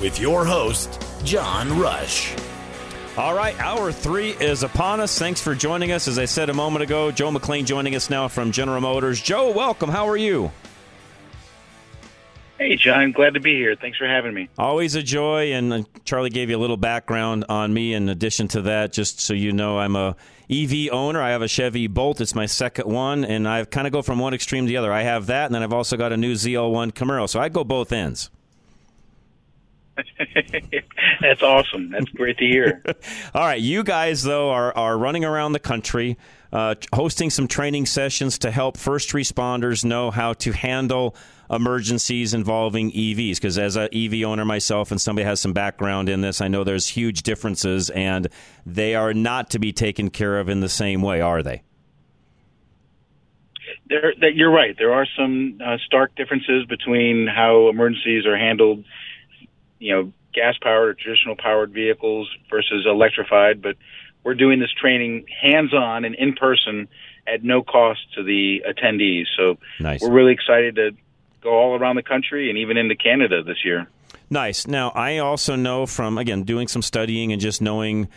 With your host, John Rush. All right, hour three is upon us. Thanks for joining us. As I said a moment ago, Joe McLean joining us now from General Motors. Joe, welcome. How are you? Hey, John. Glad to be here. Thanks for having me. Always a joy. And uh, Charlie gave you a little background on me. In addition to that, just so you know, I'm a EV owner. I have a Chevy Bolt. It's my second one, and I kind of go from one extreme to the other. I have that, and then I've also got a new ZL1 Camaro. So I go both ends. That's awesome. That's great to hear. All right, you guys though are are running around the country, uh, hosting some training sessions to help first responders know how to handle emergencies involving EVs. Because as an EV owner myself, and somebody has some background in this, I know there's huge differences, and they are not to be taken care of in the same way, are they? There, that you're right. There are some uh, stark differences between how emergencies are handled you know, gas powered or traditional powered vehicles versus electrified, but we're doing this training hands on and in person at no cost to the attendees. So nice. we're really excited to go all around the country and even into Canada this year. Nice. Now, I also know from, again, doing some studying and just knowing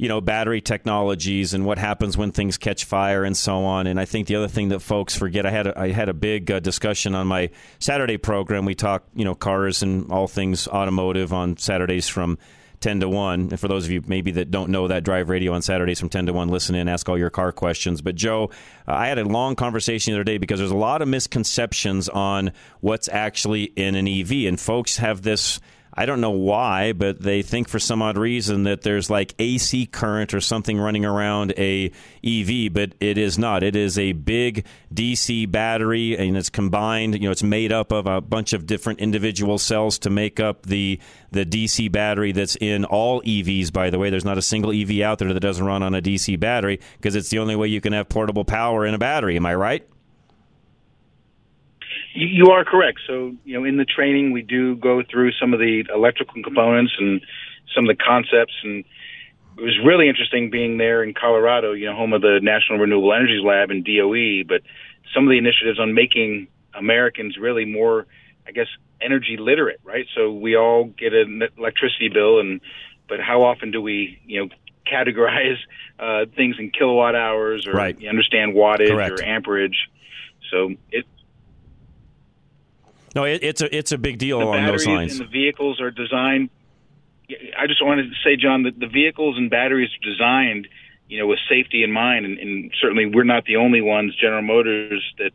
you know battery technologies and what happens when things catch fire and so on. And I think the other thing that folks forget, I had a, I had a big uh, discussion on my Saturday program. We talk you know cars and all things automotive on Saturdays from. 10 to 1. And for those of you maybe that don't know that, drive radio on Saturdays from 10 to 1. Listen in, ask all your car questions. But, Joe, uh, I had a long conversation the other day because there's a lot of misconceptions on what's actually in an EV. And folks have this I don't know why, but they think for some odd reason that there's like AC current or something running around a EV, but it is not. It is a big DC battery, and it's combined. You know, it's made up of a bunch of different individual cells to make up the the DC battery that's in all EVs. By the way, there's not a single EV out there that doesn't run on a DC battery because it's the only way you can have portable power in a battery. Am I right? You are correct. So, you know, in the training, we do go through some of the electrical components and some of the concepts. And it was really interesting being there in Colorado, you know, home of the National Renewable Energies Lab and DOE. But some of the initiatives on making Americans really more, I guess, energy literate, right? So we all get an electricity bill, and but how often do we, you know, categorize uh, things in kilowatt hours or right. understand wattage Correct. or amperage? So it no, it, it's a it's a big deal the along those batteries lines. And the vehicles are designed. I just wanted to say, John, that the vehicles and batteries are designed, you know, with safety in mind, and, and certainly we're not the only ones. General Motors that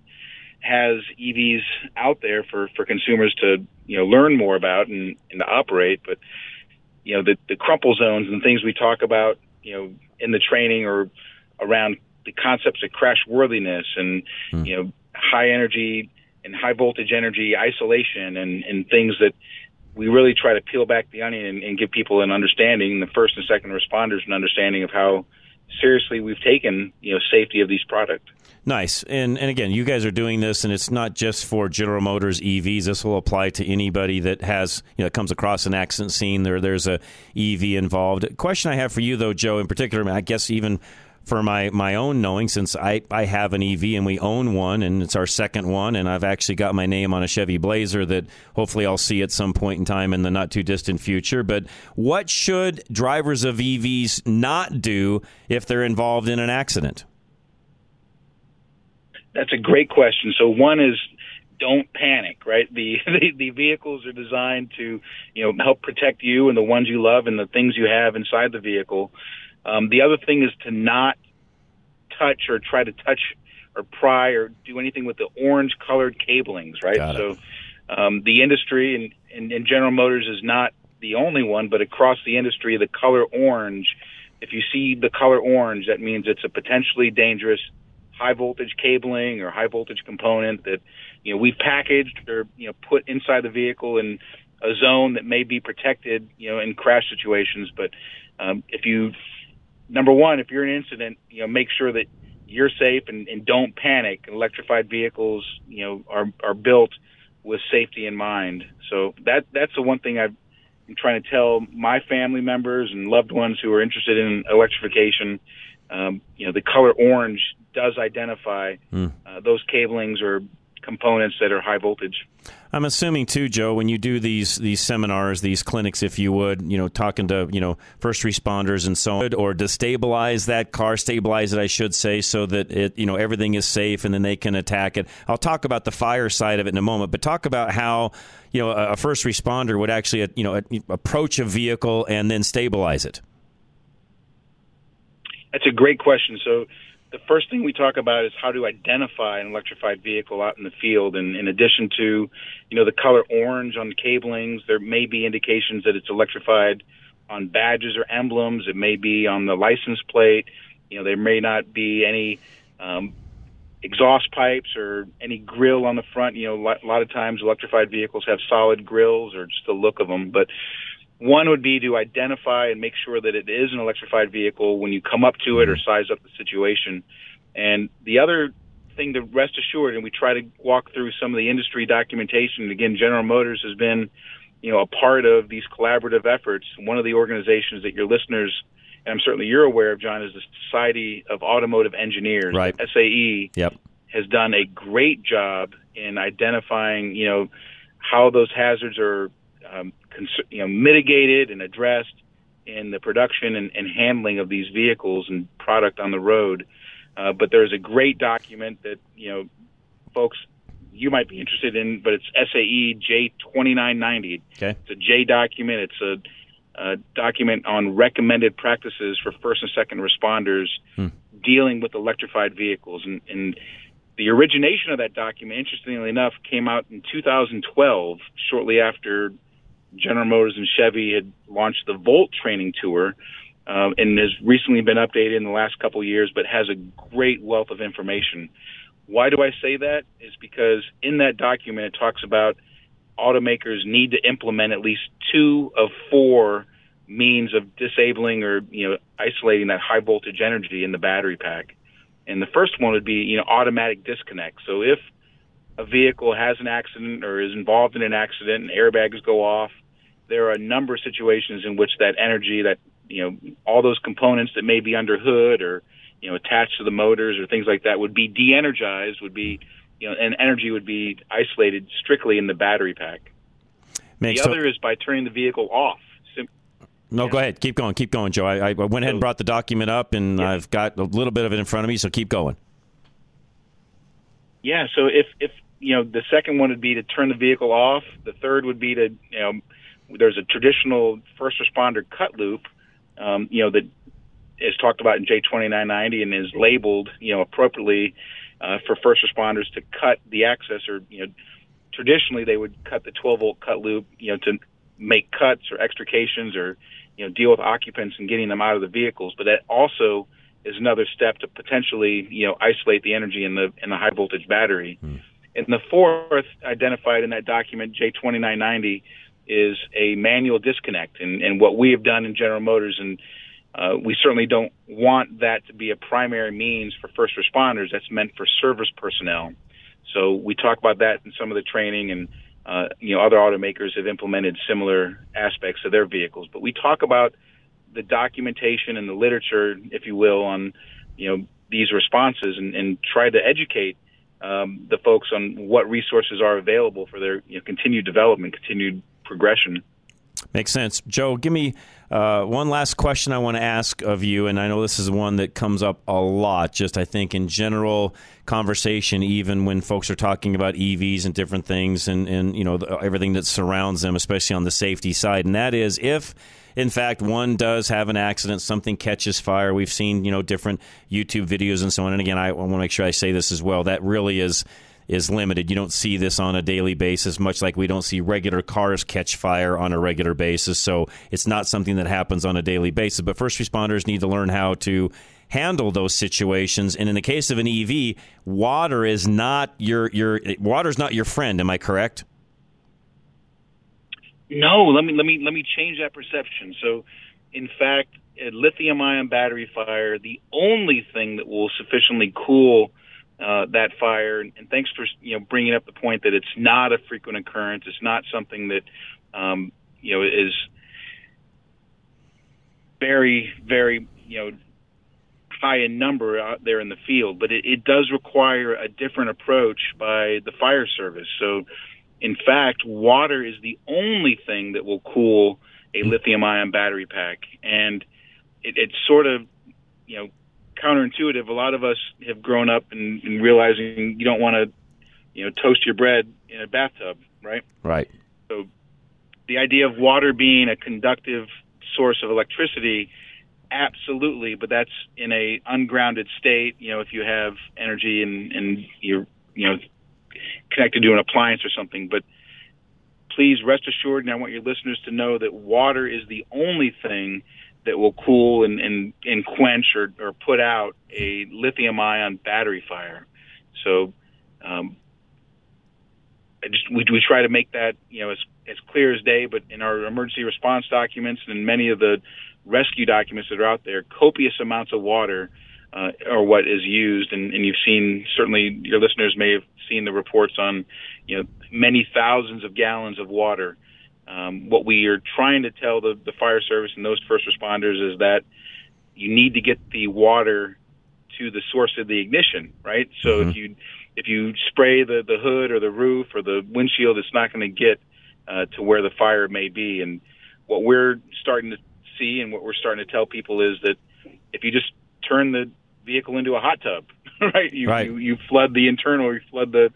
has EVs out there for for consumers to you know learn more about and, and to operate. But you know, the the crumple zones and things we talk about, you know, in the training or around the concepts of crash worthiness and Hmm. you know high energy and high voltage energy isolation and, and things that we really try to peel back the onion and, and give people an understanding, the first and second responders, an understanding of how seriously we've taken you know safety of these products. Nice. And and again, you guys are doing this and it's not just for General Motors EVs. This will apply to anybody that has, you know, comes across an accident scene there there's a EV involved. Question I have for you though, Joe, in particular, I guess even for my, my own knowing, since I, I have an EV and we own one, and it's our second one, and I've actually got my name on a Chevy Blazer that hopefully I'll see at some point in time in the not too distant future. But what should drivers of EVs not do if they're involved in an accident? That's a great question. So one is don't panic, right? The, the the vehicles are designed to, you know, help protect you and the ones you love and the things you have inside the vehicle. Um, the other thing is to not touch or try to touch or pry or do anything with the orange colored cablings, right? So um, the industry and, and, and General Motors is not the only one, but across the industry, the color orange, if you see the color orange, that means it's a potentially dangerous high voltage cabling or high voltage component that you know we've packaged or you know put inside the vehicle in a zone that may be protected you know in crash situations but um, if you number one if you're in an incident you know make sure that you're safe and, and don't panic electrified vehicles you know are are built with safety in mind so that that's the one thing I've I'm trying to tell my family members and loved ones who are interested in electrification. Um, you know, the color orange does identify Mm. uh, those cablings or components that are high voltage. I'm assuming too, Joe, when you do these these seminars, these clinics, if you would, you know, talking to you know first responders and so on, or destabilize that car, stabilize it, I should say, so that it you know everything is safe and then they can attack it. I'll talk about the fire side of it in a moment, but talk about how you know a, first responder would actually you know approach a vehicle and then stabilize it. That's a great question. So the first thing we talk about is how to identify an electrified vehicle out in the field. And in addition to, you know, the color orange on the cablings, there may be indications that it's electrified on badges or emblems. It may be on the license plate. You know, there may not be any um, exhaust pipes or any grill on the front. You know, a lot of times electrified vehicles have solid grills or just the look of them. But one would be to identify and make sure that it is an electrified vehicle when you come up to it or mm-hmm. size up the situation. And the other thing to rest assured, and we try to walk through some of the industry documentation. Again, General Motors has been, you know, a part of these collaborative efforts. One of the organizations that your listeners, and I'm certainly you're aware of, John, is the Society of Automotive Engineers, Right. SAE Yep. has done a great job in identifying, you know, how those hazards are, um, cons- you know, mitigated and addressed in the production and, and handling of these vehicles and product on the road. Uh, but there's a great document that you know, folks, you might be interested in, but it's SAE J2990. Okay. It's a J document. It's a, a document on recommended practices for first and second responders dealing with electrified vehicles. And, and the origination of that document, interestingly enough, came out in 2012, shortly after General Motors and Chevy had launched the Volt training tour. Um, and has recently been updated in the last couple of years, but has a great wealth of information. Why do I say that? Is because in that document it talks about automakers need to implement at least two of four means of disabling or you know isolating that high voltage energy in the battery pack. And the first one would be you know automatic disconnect. So if a vehicle has an accident or is involved in an accident and airbags go off, there are a number of situations in which that energy that you know all those components that may be under hood or you know attached to the motors or things like that would be de-energized would be you know and energy would be isolated strictly in the battery pack Makes the other is by turning the vehicle off Sim- No, go ahead. Keep going. Keep going, Joe. I, I went ahead and brought the document up, and I've got a little bit of it in front of me, so keep going. yeah so if if you know the second one would be to turn the vehicle off the third would be to you know there's a traditional first responder cut loop um, you know that is talked about in J2990 and is labeled, you know, appropriately uh, for first responders to cut the access or, you know, traditionally they would cut the 12 volt cut loop, you know, to make cuts or extrications or, you know, deal with occupants and getting them out of the vehicles. But that also is another step to potentially, you know, isolate the energy in the in the high voltage battery. And the fourth identified in that document, J2990, is a manual disconnect. And, and what we have done in General Motors, and uh, we certainly don't want that to be a primary means for first responders. That's meant for service personnel. So we talk about that in some of the training, and uh, you know other automakers have implemented similar aspects of their vehicles. But we talk about the documentation and the literature, if you will, on you know these responses, and, and try to educate um, the folks on what resources are available for their you know, continued development, continued progression. Makes sense. Joe, give me uh, one last question I want to ask of you, and I know this is one that comes up a lot, just I think in general conversation, even when folks are talking about EVs and different things and, and you know, everything that surrounds them, especially on the safety side. And that is if in fact, one does have an accident, something catches fire. We've seen, you know, different YouTube videos and so on. And again, I want to make sure I say this as well. That really is is limited. You don't see this on a daily basis, much like we don't see regular cars catch fire on a regular basis. So it's not something that happens on a daily basis. But first responders need to learn how to handle those situations. And in the case of an EV, water is not your your water is not your friend. Am I correct? No, let me let me let me change that perception. So, in fact, a lithium-ion battery fire, the only thing that will sufficiently cool uh, that fire. And, thanks for you know bringing up the point that it's not a frequent occurrence. It's not something that um, you know is very very you know high in number out there in the field, but it, it does require a different approach by the fire service. So, in fact, water is the only thing that will cool a lithium-ion battery pack, and it, it's sort of you know counterintuitive. A lot of us have grown up in, in realizing you don't want to, you know, toast your bread in a bathtub, right? Right. So the idea of water being a conductive source of electricity, absolutely, but that's in a ungrounded state. You know, if you have energy and and you're you know connected to an appliance or something, but please rest assured, and I want your listeners to know that water is the only thing that will cool and, and, and quench or, or put out a lithium ion battery fire. So, um, I just we, we try to make that you know as as clear as day. But in our emergency response documents and in many of the rescue documents that are out there, copious amounts of water uh, are what is used. And, and you've seen certainly your listeners may have seen the reports on you know many thousands of gallons of water um, what we are trying to tell the, the fire service and those first responders is that you need to get the water to the source of the ignition, right? So mm-hmm. if you if you spray the the hood or the roof or the windshield, it's not going to get uh, to where the fire may be. And what we're starting to see and what we're starting to tell people is that if you just turn the vehicle into a hot tub, right? You, right. you you flood the internal, you flood the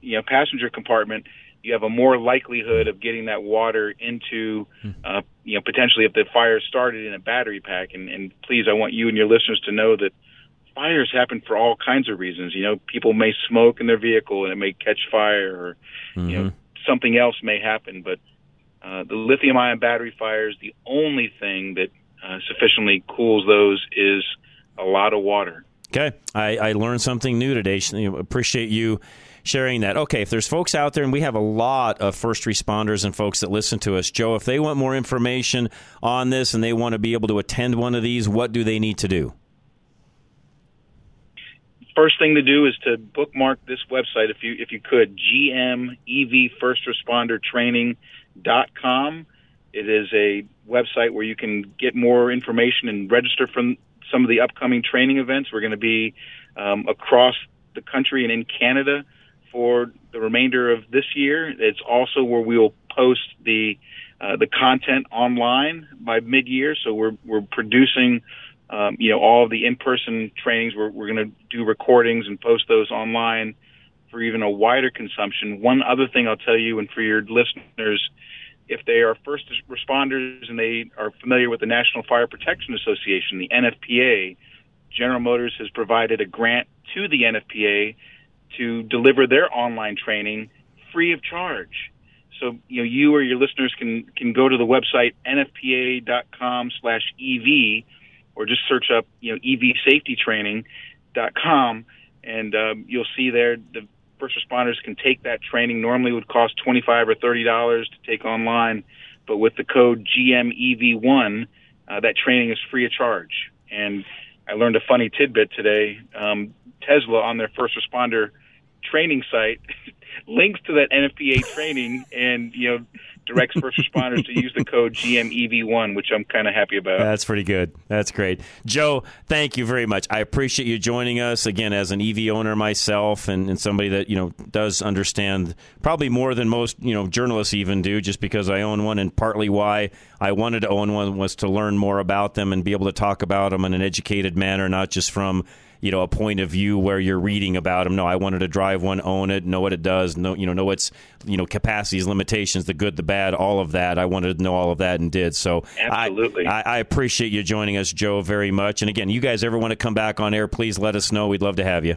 you know passenger compartment you have a more likelihood of getting that water into, hmm. uh, you know, potentially if the fire started in a battery pack. And, and please, I want you and your listeners to know that fires happen for all kinds of reasons. You know, people may smoke in their vehicle and it may catch fire, or mm-hmm. you know, mm-hmm. something else may happen. But uh, the lithium-ion battery fires, the only thing that uh, sufficiently cools those is a lot of water. Okay, I, I learned something new today. Appreciate you sharing that. Okay, if there's folks out there, and we have a lot of first responders and folks that listen to us, Joe, if they want more information on this and they want to be able to attend one of these, what do they need to do? First thing to do is to bookmark this website if you if you could GMEV First Responder It is a website where you can get more information and register for some of the upcoming training events. We're going to be um, across the country and in Canada for the remainder of this year. It's also where we'll post the uh, the content online by mid-year. So we're we're producing, um, you know, all of the in-person trainings. We're we're going to do recordings and post those online for even a wider consumption. One other thing I'll tell you, and for your listeners, if they are first responders and they are familiar with the National Fire Protection Association, the NFPA, General Motors has provided a grant to the NFPA to deliver their online training free of charge. So you know you or your listeners can can go to the website nfpa.com/ev or just search up you know EV safety training.com and um, you'll see there the first responders can take that training. Normally would cost twenty five or thirty dollars to take online, but with the code GMEV1, uh, that training is free of charge. And I learned a funny tidbit today. Um, Tesla on their first responder training site links to that NFPA training, and you know directs first responders to use the code GMEV1, which I'm kind of happy about. That's pretty good. That's great. Joe, thank you very much. I appreciate you joining us again as an EV owner myself and, and somebody that, you know, does understand probably more than most, you know, journalists even do just because I own one and partly why I wanted to own one was to learn more about them and be able to talk about them in an educated manner, not just from you know a point of view where you're reading about them. No, I wanted to drive one, own it, know what it does, know you know know its you know capacities, limitations, the good, the bad, all of that. I wanted to know all of that and did. So absolutely, I, I, I appreciate you joining us, Joe, very much. And again, you guys ever want to come back on air, please let us know. We'd love to have you.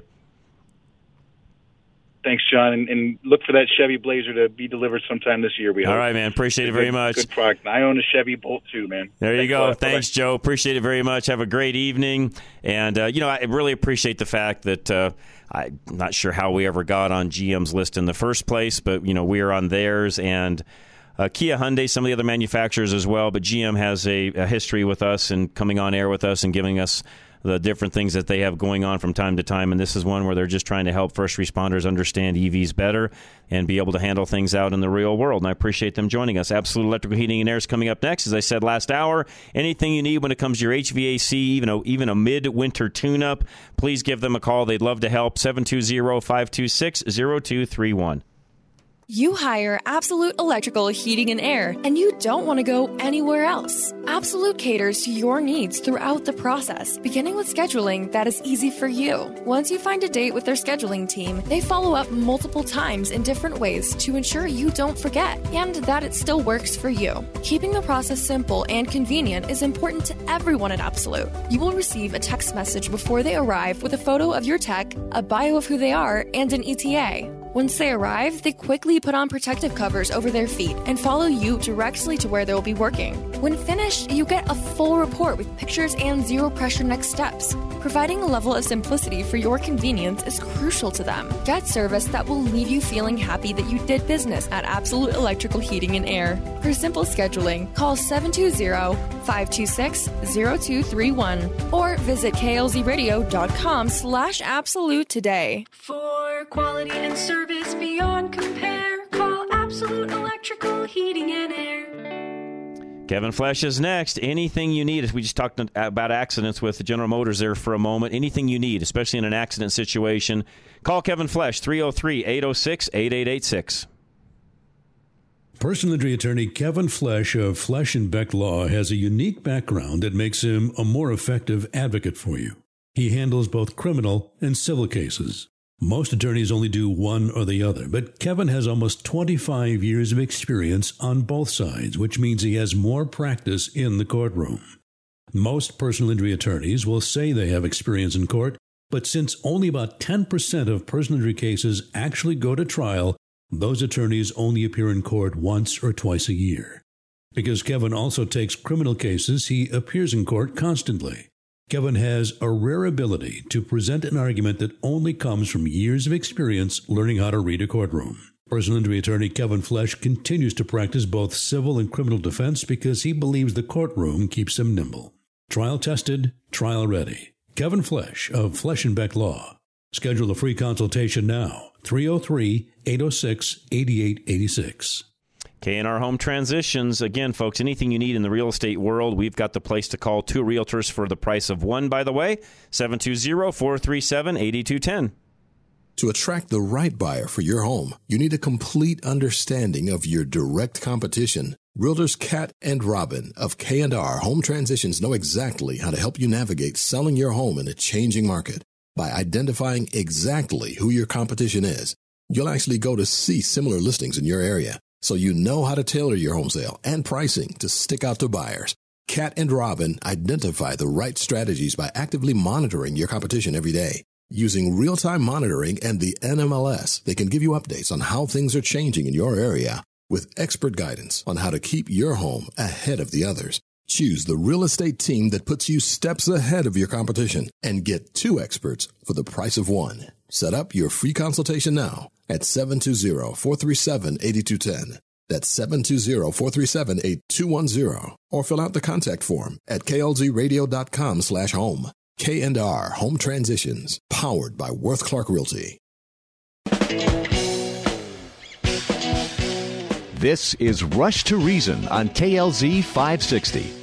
Thanks, John, and, and, look for that Chevy Blazer to be delivered sometime this year. We hope. All right, man. Appreciate it very good, much. Good product. I own a Chevy Bolt too, man. There Thanks you go. Thanks, Joe. Appreciate it very much. Have a great evening, and uh, you know I really appreciate the fact that. Uh, I'm not sure how we ever got on GM's list in the first place, but you know we are on theirs and. Uh, Kia, Hyundai, some of the other manufacturers as well, but GM has a, a history with us and coming on air with us and giving us the different things that they have going on from time to time. And this is one where they're just trying to help first responders understand EVs better and be able to handle things out in the real world. And I appreciate them joining us. Absolute Electrical Heating and Air is coming up next. As I said last hour, anything you need when it comes to your HVAC, even a, even a midwinter tune up, please give them a call. They'd love to help. 720 526 0231. You hire Absolute Electrical Heating and Air, and you don't want to go anywhere else. Absolute caters to your needs throughout the process, beginning with scheduling that is easy for you. Once you find a date with their scheduling team, they follow up multiple times in different ways to ensure you don't forget and that it still works for you. Keeping the process simple and convenient is important to everyone at Absolute. You will receive a text message before they arrive with a photo of your tech, a bio of who they are, and an ETA. Once they arrive, they quickly put on protective covers over their feet and follow you directly to where they will be working. When finished, you get a full report with pictures and zero pressure next steps. Providing a level of simplicity for your convenience is crucial to them. Get service that will leave you feeling happy that you did business at Absolute Electrical Heating and Air. For simple scheduling, call 720-526-0231 or visit klzradio.com slash absolute today. For quality and service beyond compare, call Absolute Electrical Heating and Air. Kevin Flesh is next. Anything you need, we just talked about accidents with General Motors there for a moment, anything you need, especially in an accident situation, call Kevin Flesh, 303 806 8886. Personal injury attorney Kevin Flesh of Flesh and Beck Law has a unique background that makes him a more effective advocate for you. He handles both criminal and civil cases. Most attorneys only do one or the other, but Kevin has almost 25 years of experience on both sides, which means he has more practice in the courtroom. Most personal injury attorneys will say they have experience in court, but since only about 10% of personal injury cases actually go to trial, those attorneys only appear in court once or twice a year. Because Kevin also takes criminal cases, he appears in court constantly. Kevin has a rare ability to present an argument that only comes from years of experience learning how to read a courtroom. Personal injury attorney Kevin Flesh continues to practice both civil and criminal defense because he believes the courtroom keeps him nimble. Trial tested, trial ready. Kevin Flesh of Flesh and Beck Law. Schedule a free consultation now. 303 806 8886. K&R Home Transitions. Again, folks, anything you need in the real estate world, we've got the place to call. Two realtors for the price of one, by the way. 720-437-8210. To attract the right buyer for your home, you need a complete understanding of your direct competition. Realtors Kat and Robin of K&R Home Transitions know exactly how to help you navigate selling your home in a changing market. By identifying exactly who your competition is, you'll actually go to see similar listings in your area so you know how to tailor your home sale and pricing to stick out to buyers. Kat and Robin identify the right strategies by actively monitoring your competition every day. Using real time monitoring and the NMLS, they can give you updates on how things are changing in your area with expert guidance on how to keep your home ahead of the others. Choose the real estate team that puts you steps ahead of your competition and get two experts for the price of one. Set up your free consultation now at 720-437-8210. That's 720-437-8210. Or fill out the contact form at klzradio.com slash home. K&R Home Transitions, powered by Worth Clark Realty. This is Rush to Reason on KLZ 560.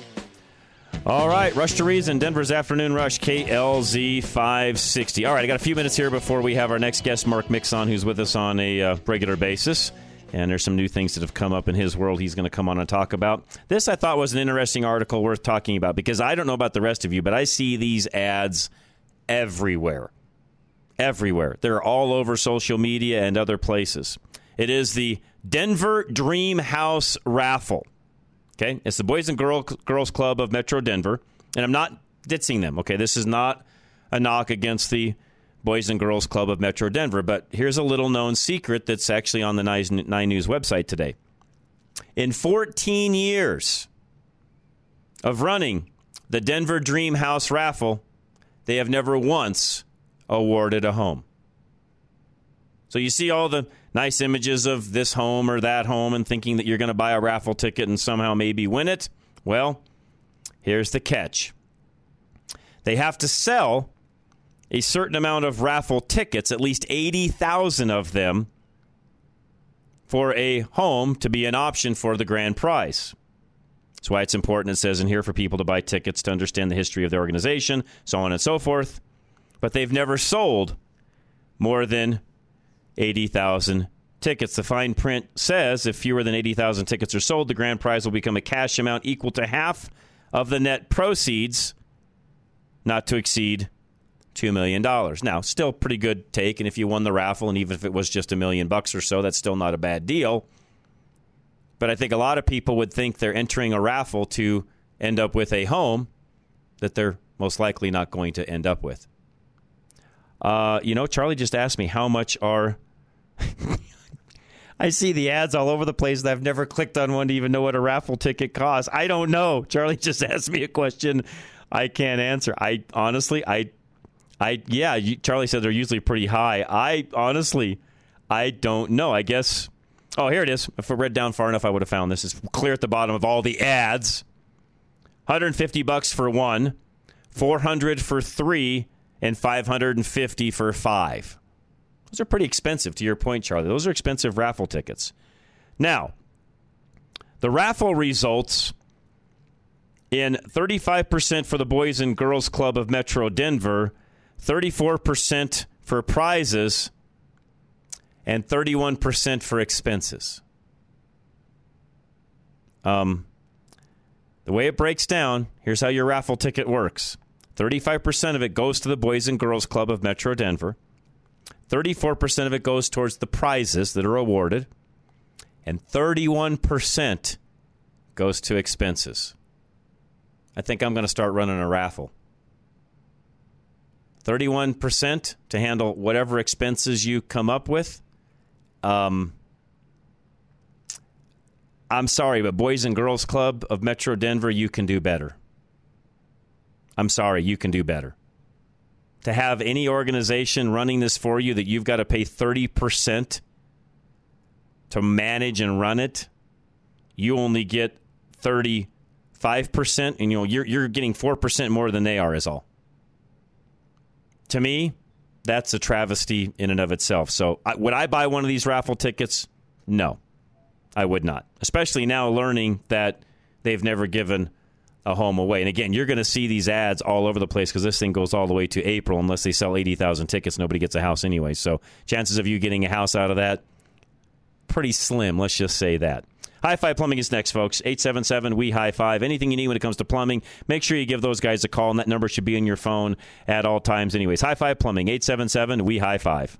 All right, Rush to Reason, Denver's Afternoon Rush, KLZ 560. All right, I got a few minutes here before we have our next guest, Mark Mixon, who's with us on a uh, regular basis. And there's some new things that have come up in his world he's going to come on and talk about. This I thought was an interesting article worth talking about because I don't know about the rest of you, but I see these ads everywhere. Everywhere. They're all over social media and other places. It is the Denver Dream House raffle. Okay, it's the Boys and Girl, Girls Club of Metro Denver, and I'm not ditching them. Okay, this is not a knock against the Boys and Girls Club of Metro Denver, but here's a little known secret that's actually on the Nine News website today. In 14 years of running the Denver Dream House raffle, they have never once awarded a home. So you see all the nice images of this home or that home and thinking that you're going to buy a raffle ticket and somehow maybe win it. Well, here's the catch they have to sell a certain amount of raffle tickets, at least 80,000 of them, for a home to be an option for the grand prize. That's why it's important, it says in here, for people to buy tickets to understand the history of the organization, so on and so forth. But they've never sold more than 80,000 tickets. The fine print says if fewer than 80,000 tickets are sold, the grand prize will become a cash amount equal to half of the net proceeds, not to exceed $2 million. Now, still pretty good take, and if you won the raffle, and even if it was just a million bucks or so, that's still not a bad deal. But I think a lot of people would think they're entering a raffle to end up with a home that they're most likely not going to end up with. Uh, you know, Charlie just asked me how much are I see the ads all over the place, I've never clicked on one to even know what a raffle ticket costs. I don't know. Charlie just asked me a question I can't answer. I honestly, I, I yeah. You, Charlie said they're usually pretty high. I honestly, I don't know. I guess. Oh, here it is. If I read down far enough, I would have found this. It's clear at the bottom of all the ads. 150 bucks for one, 400 for three, and 550 for five. Those are pretty expensive, to your point, Charlie. Those are expensive raffle tickets. Now, the raffle results in 35% for the Boys and Girls Club of Metro Denver, 34% for prizes, and 31% for expenses. Um, the way it breaks down, here's how your raffle ticket works 35% of it goes to the Boys and Girls Club of Metro Denver. 34% of it goes towards the prizes that are awarded, and 31% goes to expenses. I think I'm going to start running a raffle. 31% to handle whatever expenses you come up with. Um, I'm sorry, but Boys and Girls Club of Metro Denver, you can do better. I'm sorry, you can do better to have any organization running this for you that you've got to pay 30% to manage and run it, you only get 35% and you know you're you're getting 4% more than they are is all. To me, that's a travesty in and of itself. So, I, would I buy one of these raffle tickets? No. I would not. Especially now learning that they've never given a home away. And again, you're going to see these ads all over the place because this thing goes all the way to April. Unless they sell 80,000 tickets, nobody gets a house anyway. So chances of you getting a house out of that, pretty slim. Let's just say that. High Five Plumbing is next, folks. 877 We High Five. Anything you need when it comes to plumbing, make sure you give those guys a call, and that number should be in your phone at all times, anyways. High Five Plumbing, 877 We High Five.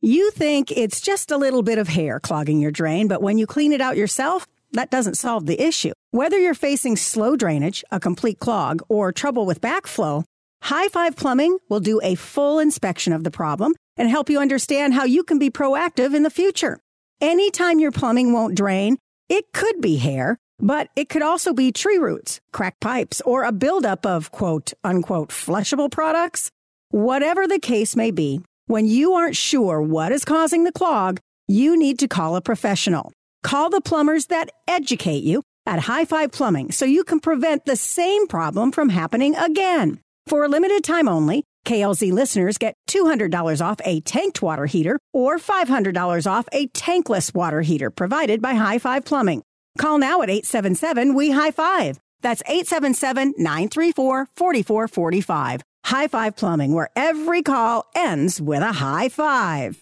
You think it's just a little bit of hair clogging your drain, but when you clean it out yourself, that doesn't solve the issue. Whether you're facing slow drainage, a complete clog, or trouble with backflow, High Five Plumbing will do a full inspection of the problem and help you understand how you can be proactive in the future. Anytime your plumbing won't drain, it could be hair, but it could also be tree roots, cracked pipes, or a buildup of quote unquote flushable products. Whatever the case may be, when you aren't sure what is causing the clog, you need to call a professional. Call the plumbers that educate you at High Five Plumbing so you can prevent the same problem from happening again. For a limited time only, KLZ listeners get $200 off a tanked water heater or $500 off a tankless water heater provided by High Five Plumbing. Call now at 877 We High Five. That's 877 934 4445. High Five Plumbing, where every call ends with a high five.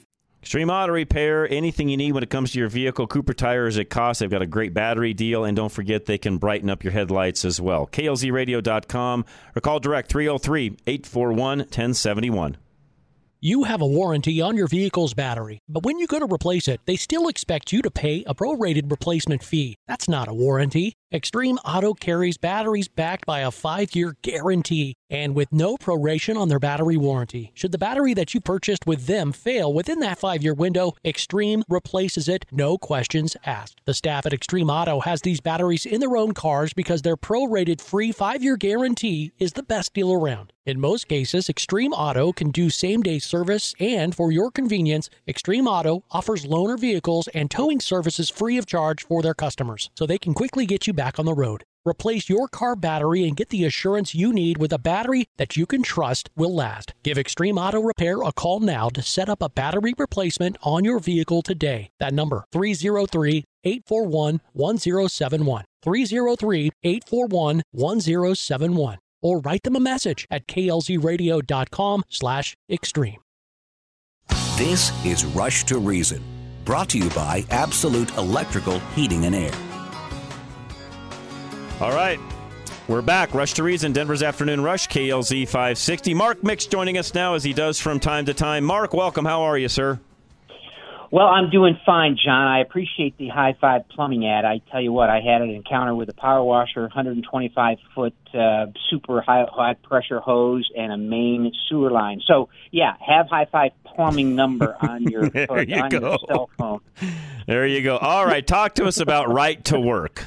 Extreme Auto Repair, anything you need when it comes to your vehicle. Cooper Tires at cost. They've got a great battery deal, and don't forget they can brighten up your headlights as well. KLZradio.com or call direct 303 841 1071. You have a warranty on your vehicle's battery, but when you go to replace it, they still expect you to pay a prorated replacement fee. That's not a warranty. Extreme Auto carries batteries backed by a five year guarantee and with no proration on their battery warranty. Should the battery that you purchased with them fail within that five year window, Extreme replaces it, no questions asked. The staff at Extreme Auto has these batteries in their own cars because their prorated free five year guarantee is the best deal around. In most cases, Extreme Auto can do same day service, and for your convenience, Extreme Auto offers loaner vehicles and towing services free of charge for their customers, so they can quickly get you back on the road. Replace your car battery and get the assurance you need with a battery that you can trust will last. Give Extreme Auto Repair a call now to set up a battery replacement on your vehicle today. That number 303 841 1071. 303 841 1071 or write them a message at klzradio.com slash extreme. This is Rush to Reason, brought to you by Absolute Electrical Heating and Air. All right. We're back. Rush to Reason, Denver's Afternoon Rush, KLZ 560. Mark Mix joining us now as he does from time to time. Mark, welcome. How are you, sir? Well, I'm doing fine, John. I appreciate the high five plumbing ad. I tell you what, I had an encounter with a power washer, 125 foot uh, super high, high pressure hose, and a main sewer line. So, yeah, have high five plumbing number on your there you on go. your cell phone. There you go. All right. Talk to us about right to work.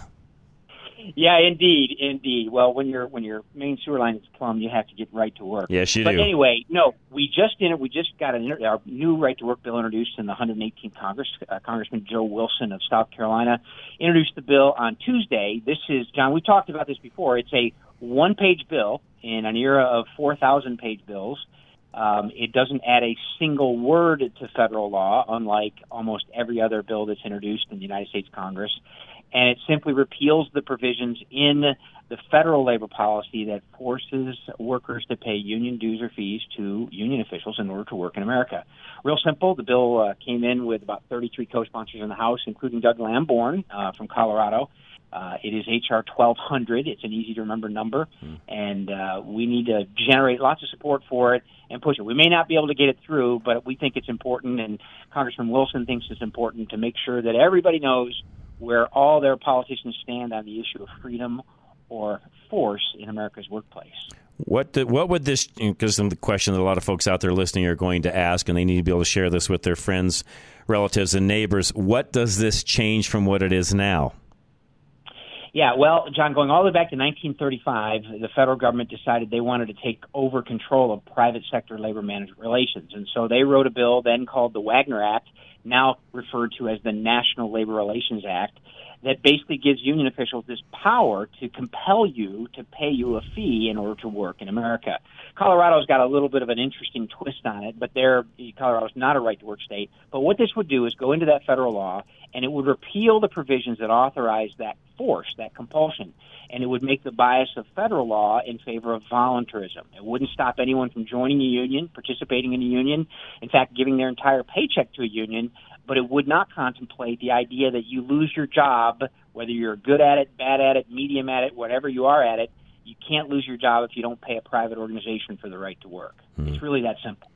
Yeah, indeed, indeed. Well, when your when your main sewer line is plumbed, you have to get right to work. Yes, you but do. anyway, no, we just in it we just got an, our new right to work bill introduced in the 118th Congress. Uh, Congressman Joe Wilson of South Carolina introduced the bill on Tuesday. This is John. We talked about this before. It's a one-page bill in an era of 4,000 page bills. Um, it doesn't add a single word to federal law, unlike almost every other bill that's introduced in the United States Congress and it simply repeals the provisions in the federal labor policy that forces workers to pay union dues or fees to union officials in order to work in America. Real simple. The bill uh, came in with about 33 co-sponsors in the House, including Doug Lamborn uh, from Colorado. Uh, it is HR 1200. It's an easy to remember number, and uh, we need to generate lots of support for it and push it. We may not be able to get it through, but we think it's important, and Congressman Wilson thinks it's important to make sure that everybody knows where all their politicians stand on the issue of freedom or force in America's workplace. What the, what would this? Because the question that a lot of folks out there listening are going to ask, and they need to be able to share this with their friends, relatives, and neighbors. What does this change from what it is now? Yeah, well, John, going all the way back to 1935, the federal government decided they wanted to take over control of private sector labor management relations. And so they wrote a bill then called the Wagner Act, now referred to as the National Labor Relations Act, that basically gives union officials this power to compel you to pay you a fee in order to work in America. Colorado's got a little bit of an interesting twist on it, but they're, Colorado's not a right to work state. But what this would do is go into that federal law and it would repeal the provisions that authorize that force, that compulsion, and it would make the bias of federal law in favor of voluntarism. It wouldn't stop anyone from joining a union, participating in a union, in fact, giving their entire paycheck to a union, but it would not contemplate the idea that you lose your job, whether you're good at it, bad at it, medium at it, whatever you are at it. You can't lose your job if you don't pay a private organization for the right to work. Hmm. It's really that simple.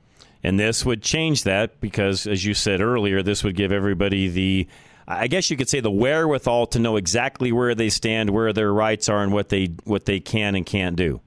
And this would change that because, as you said earlier, this would give everybody the, I guess you could say, the wherewithal to know exactly where they stand, where their rights are, and what they what they can and can't do.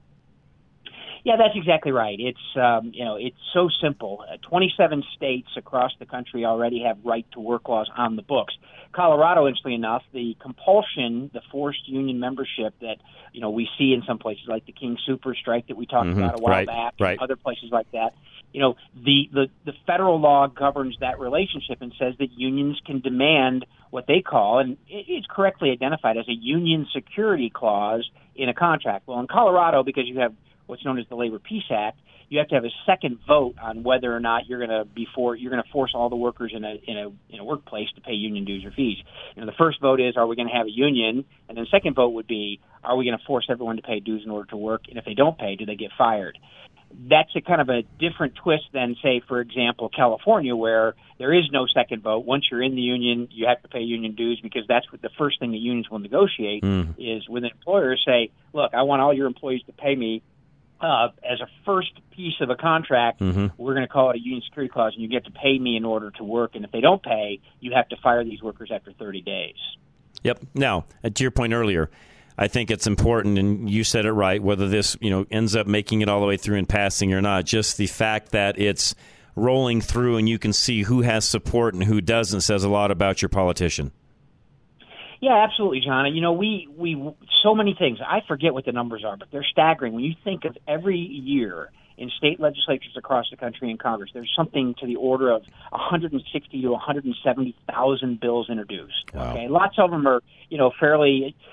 Yeah, that's exactly right. It's um, you know it's so simple. Uh, 27 states across the country already have right to work laws on the books. Colorado, interestingly enough, the compulsion, the forced union membership that you know we see in some places like the King Soopers strike that we talked Mhm, about a while right, back, right. other places like that. You know, the, the the federal law governs that relationship and says that unions can demand what they call, and it- it's correctly identified as a union security clause in a contract. Well, in Colorado, because you have what's known as the Labor Peace Act, you have to have a second vote on whether or not you're going to before you're going to force all the workers in a in a in a workplace to pay union dues or fees. You know, the first vote is are we going to have a union, and then the second vote would be are we going to force everyone to pay dues in order to work, and if they don't pay, do they get fired? That's a kind of a different twist than, say, for example, California, where there is no second vote. Once you're in the union, you have to pay union dues because that's what the first thing the unions will negotiate Mm. is when the employers say, "Look, I want all your employees to pay me uh, as a first piece of a contract, Mhm. we're going to call it a union security clause, and you get to pay me in order to work. And if they don't pay, you have to fire these workers after 30 days. Yep. Now, uh, to your point earlier, I think it's important, and you said it right. Whether this you know ends up making it all the way through and passing or not, just the fact that it's rolling through and you can see who has support and who doesn't says a lot about your politician. Yeah, absolutely, John. You know, we we so many things. I forget what the numbers are, but they're staggering. When you think of every year in state legislatures across the country and Congress, there's something to the order of 160 to 170,000 bills introduced. Wow. Okay, lots of them are you know fairly.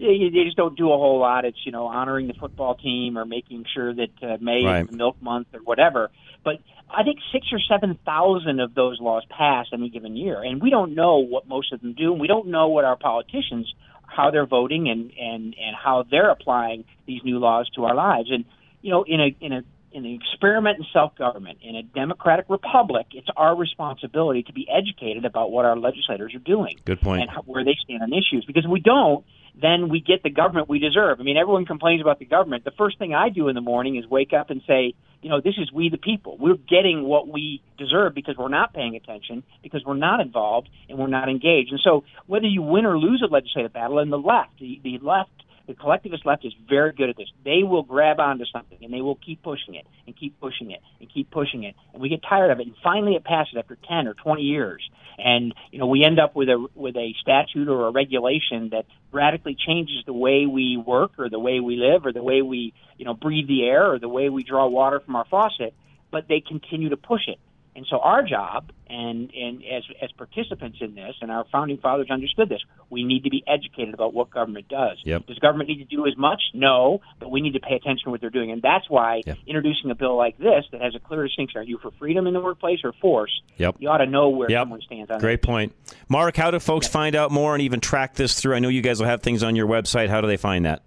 They just don't do a whole lot. It's you know honoring the football team or making sure that uh, May Right. is the milk month or whatever. But I think six or seven thousand of those laws pass any given year, and we don't know what most of them do, and we don't know what our politicians how they're voting and and and how they're applying these new laws to our lives. And you know, in a in a in an experiment in self government, in a democratic republic, it's our responsibility to be educated about what our legislators are doing Good point. and how, where they stand on issues. Because if we don't, then we get the government we deserve. I mean, everyone complains about the government. The first thing I do in the morning is wake up and say, you know, this is we the people. We're getting what we deserve because we're not paying attention, because we're not involved, and we're not engaged. And so, whether you win or lose a legislative battle, and the left, the, the left, the collectivist left is very good at this. They will grab onto something and they will keep pushing it and keep pushing it and keep pushing it. And we get tired of it. And finally, it passes after 10 or 20 years. And you know, we end up with a with a statute or a regulation that radically changes the way we work or the way we live or the way we you know breathe the air or the way we draw water from our faucet. But they continue to push it. And so our job, and and as as participants in this, and our founding fathers understood this, we need to be educated about what government does. Yep. Does government need to do as much? No, but we need to pay attention to what they're doing, and that's why introducing a bill like this that has a clear distinction: are you for freedom in the workplace or force? Yep. You ought to know where Yep. someone stands on it. Great point. Mark, how do folks find out more and even track this through? I know you guys will have things on your website. How do they find that?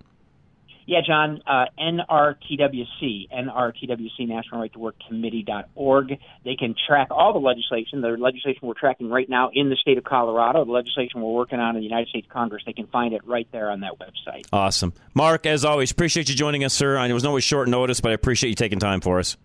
Yeah, John, uh, NRTWC, NRTWC, National Right to Work Committee.org. They can track all the legislation, the legislation we're tracking right now in the state of Colorado, the legislation we're working on in the United States Congress. They can find it right there on that website. Awesome. Mark, as always, appreciate you joining us, sir. I it was always short notice, but I appreciate you taking time for us.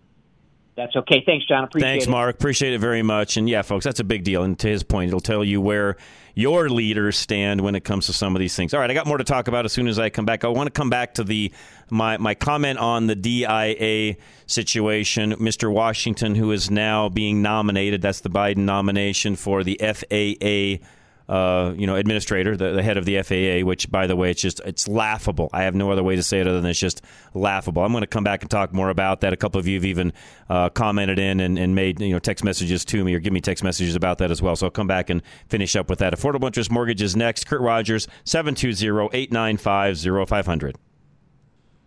That's okay. Thanks, John. Appreciate Thanks, it. Mark. Appreciate it very much. And yeah, folks, that's a big deal. And to his point, it'll tell you where your leaders stand when it comes to some of these things. All right, I got more to talk about as soon as I come back. I want to come back to the my my comment on the DIA situation. Mr. Washington, who is now being nominated, that's the Biden nomination for the FAA. Uh, you know, administrator, the, the head of the FAA, which, by the way, it's just it's laughable. I have no other way to say it other than it's just laughable. I'm going to come back and talk more about that. A couple of you have even uh, commented in and, and made you know text messages to me or give me text messages about that as well. So I'll come back and finish up with that. Affordable interest mortgage is next. Kurt Rogers, 720-895-0500.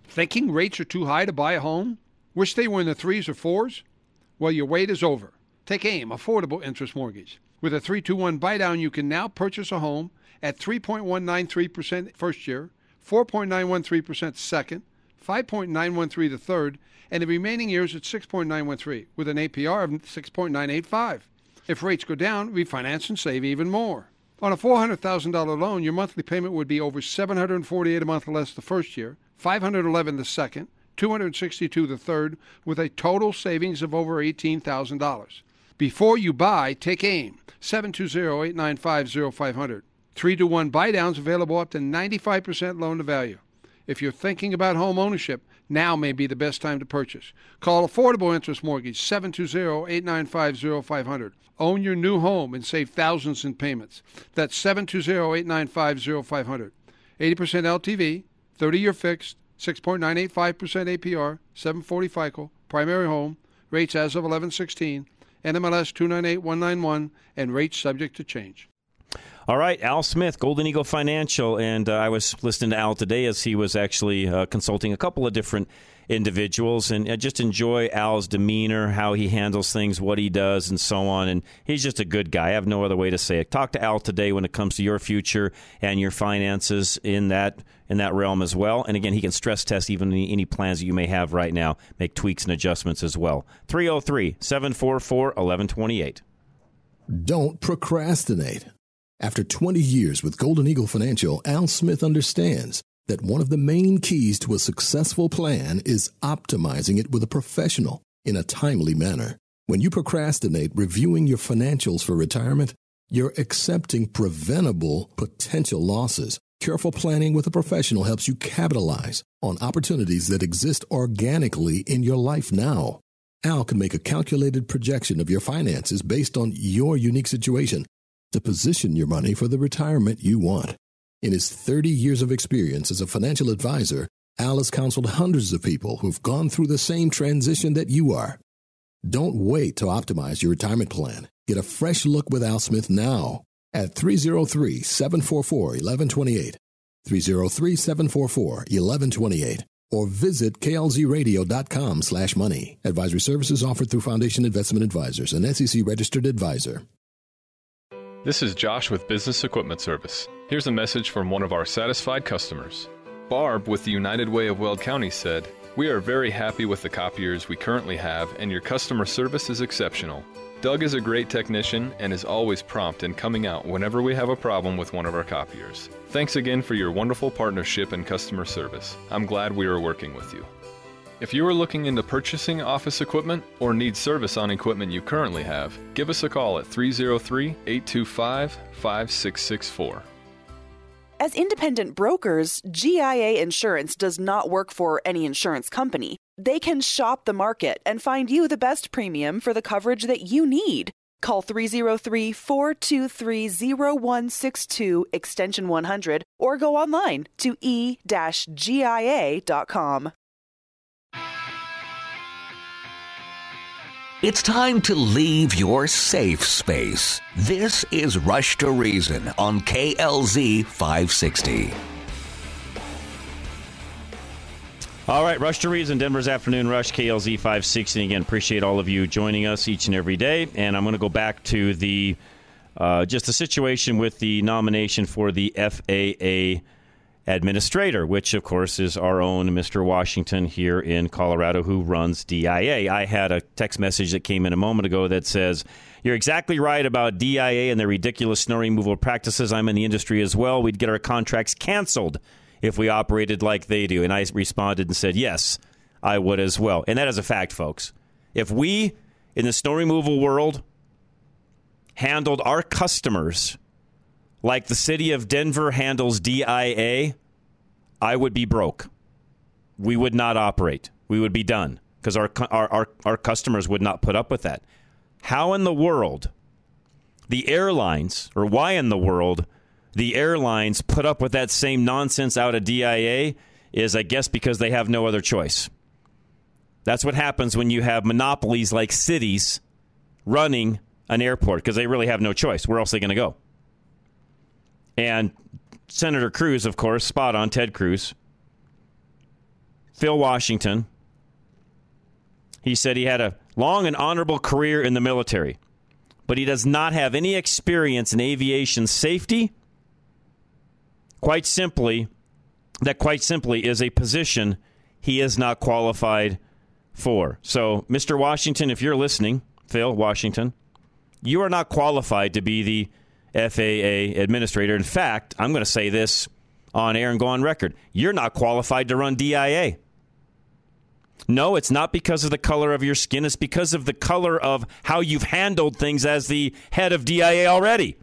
Thinking rates are too high to buy a home? Wish they were in the threes or fours? Well, your wait is over. Take AIM, Affordable Interest Mortgage. With a 321 buy down, you can now purchase a home at 3.193% first year, 4.913% second, 5.913 the third, and the remaining years at 6.913 with an APR of 6.985. If rates go down, refinance and save even more. On a $400,000 loan, your monthly payment would be over 748 a month less the first year, 511 the second, 262 the third, with a total savings of over $18,000. Before you buy, take aim. 720-895-0500. 3 to 1 buy downs available up to 95% loan to value. If you're thinking about home ownership, now may be the best time to purchase. Call Affordable Interest Mortgage 720-895-0500. Own your new home and save thousands in payments. That's 720-895-0500. 80% LTV, 30-year fixed, 6.985% APR, 740 FICO, primary home, rates as of 1116, NMLS 298191, and rates subject to change. All right, Al Smith, Golden Eagle Financial, and uh, I was listening to Al today as he was actually uh, consulting a couple of different individuals, and I just enjoy Al's demeanor, how he handles things, what he does, and so on. And he's just a good guy. I have no other way to say it. Talk to Al today when it comes to your future and your finances in that in that realm as well. And again, he can stress test even any, any plans that you may have right now, make tweaks and adjustments as well. 303 744 1128. Don't procrastinate. After 20 years with Golden Eagle Financial, Al Smith understands that one of the main keys to a successful plan is optimizing it with a professional in a timely manner. When you procrastinate reviewing your financials for retirement, you're accepting preventable potential losses. Careful planning with a professional helps you capitalize on opportunities that exist organically in your life now. Al can make a calculated projection of your finances based on your unique situation to position your money for the retirement you want. In his 30 years of experience as a financial advisor, Al has counseled hundreds of people who've gone through the same transition that you are. Don't wait to optimize your retirement plan. Get a fresh look with Al Smith now at 303 744 1128. 303 744 1128 or visit klzradio.com slash money. Advisory services offered through Foundation Investment Advisors, an SEC registered advisor. This is Josh with Business Equipment Service. Here's a message from one of our satisfied customers. Barb with the United Way of Weld County said, We are very happy with the copiers we currently have, and your customer service is exceptional. Doug is a great technician and is always prompt in coming out whenever we have a problem with one of our copiers. Thanks again for your wonderful partnership and customer service. I'm glad we are working with you. If you are looking into purchasing office equipment or need service on equipment you currently have, give us a call at 303 825 5664. As independent brokers, GIA Insurance does not work for any insurance company. They can shop the market and find you the best premium for the coverage that you need. Call 303 423 0162 extension 100 or go online to e It's time to leave your safe space. This is Rush to Reason on KLZ 560. All right, Rush to Reason, Denver's Afternoon Rush, KLZ 560. Again, appreciate all of you joining us each and every day. And I'm going to go back to the uh, just the situation with the nomination for the FAA administrator, which of course is our own Mr. Washington here in Colorado, who runs DIA. I had a text message that came in a moment ago that says, You're exactly right about DIA and their ridiculous snow removal practices. I'm in the industry as well. We'd get our contracts canceled if we operated like they do. And I responded and said, Yes, I would as well. And that is a fact, folks. If we in the snow removal world handled our customers like the city of Denver handles DIA, I would be broke. We would not operate. We would be done because our, our, our, our customers would not put up with that. How in the world the airlines, or why in the world the airlines put up with that same nonsense out of DIA is, I guess, because they have no other choice. That's what happens when you have monopolies like cities running an airport because they really have no choice. Where else are they going to go? And Senator Cruz, of course, spot on, Ted Cruz. Phil Washington. He said he had a long and honorable career in the military, but he does not have any experience in aviation safety quite simply, that quite simply is a position he is not qualified for. So, Mr. Washington, if you're listening, Phil Washington, you are not qualified to be the FAA administrator. In fact, I'm going to say this on air and go on record. You're not qualified to run DIA. No, it's not because of the color of your skin. It's because of the color of how you've handled things as the head of DIA already.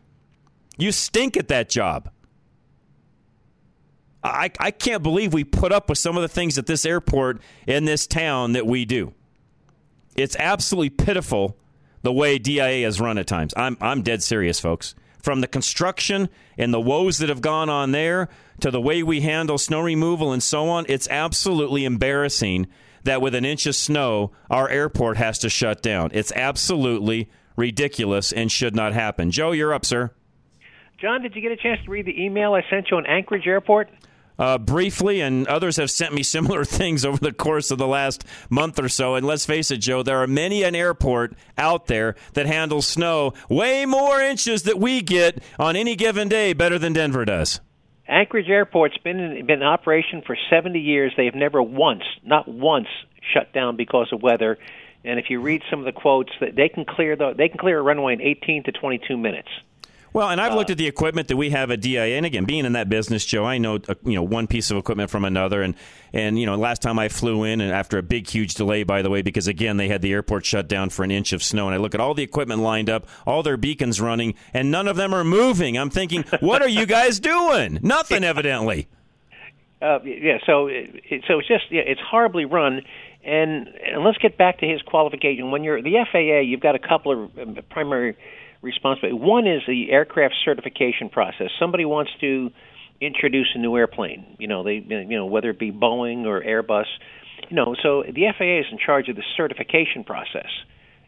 You stink at that job. I, I can't believe we put up with some of the things at this airport in this town that we do. It's absolutely pitiful the way DIA has run at times. I'm, I'm dead serious, folks. From the construction and the woes that have gone on there to the way we handle snow removal and so on, it's absolutely embarrassing that with an inch of snow, our airport has to shut down. It's absolutely ridiculous and should not happen. Joe, you're up, sir. John, did you get a chance to read the email I sent you on Anchorage Airport? Uh, briefly, and others have sent me similar things over the course of the last month or so. And let's face it, Joe, there are many an airport out there that handles snow way more inches that we get on any given day better than Denver does. Anchorage Airport's been in, been in operation for 70 years. They've never once, not once, shut down because of weather. And if you read some of the quotes, that they can clear the they can clear a runway in 18 to 22 minutes. Well, and I've looked at the equipment that we have at DIA, and again, being in that business, Joe, I know uh, you know one piece of equipment from another, and and you know last time I flew in, and after a big huge delay, by the way, because again they had the airport shut down for an inch of snow, and I look at all the equipment lined up, all their beacons running, and none of them are moving. I'm thinking, what are you guys doing? Nothing, evidently. Uh, yeah, so it, so it's just yeah, it's horribly run, and, and let's get back to his qualification. When you're the FAA, you've got a couple of um, primary responsibility. One is the aircraft certification process. Somebody wants to introduce a new airplane. You know, they you know whether it be Boeing or Airbus. You know, so the FAA is in charge of the certification process,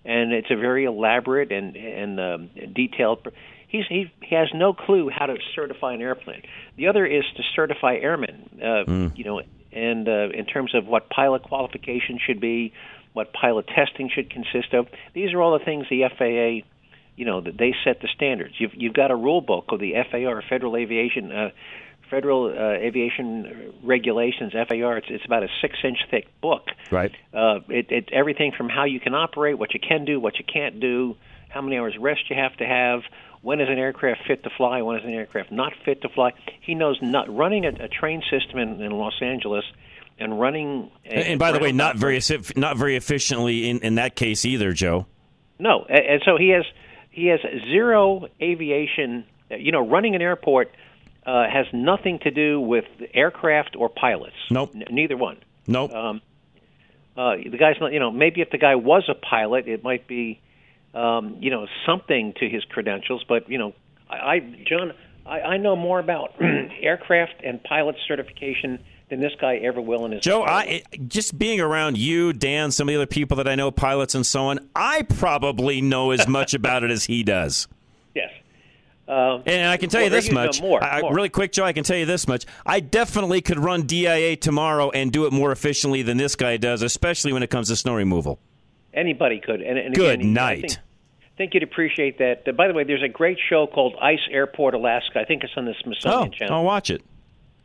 and it's a very elaborate and and um, detailed. He's, he, he has no clue how to certify an airplane. The other is to certify airmen. Uh, mm. You know, and uh, in terms of what pilot qualification should be, what pilot testing should consist of. These are all the things the FAA you know that they set the standards. You've you've got a rule book of the FAR, Federal Aviation uh, Federal uh, Aviation Regulations FAR. It's it's about a six inch thick book. Right. Uh, it, it everything from how you can operate, what you can do, what you can't do, how many hours rest you have to have. When is an aircraft fit to fly? When is an aircraft not fit to fly? He knows not running a, a train system in, in Los Angeles and running. A, and by the way, not very not very efficiently in in that case either, Joe. No, and, and so he has he has zero aviation. You know, running an airport uh, has nothing to do with aircraft or pilots. Nope. N- neither one. Nope. Um, uh, the guy's not. You know, maybe if the guy was a pilot, it might be, um, you know, something to his credentials. But you know, I, I John, I, I know more about aircraft and pilot certification than this guy ever will in his Joe, I just being around you, Dan, some of the other people that I know, pilots and so on, I probably know as much about it as he does. Yes. Uh, and I can tell you this much. More, I, more. Really quick, Joe, I can tell you this much. I definitely could run DIA tomorrow and do it more efficiently than this guy does, especially when it comes to snow removal. Anybody could. And, and Good again, night. I think, think you'd appreciate that. By the way, there's a great show called Ice Airport Alaska. I think it's on the Smithsonian oh, Channel. I'll watch it.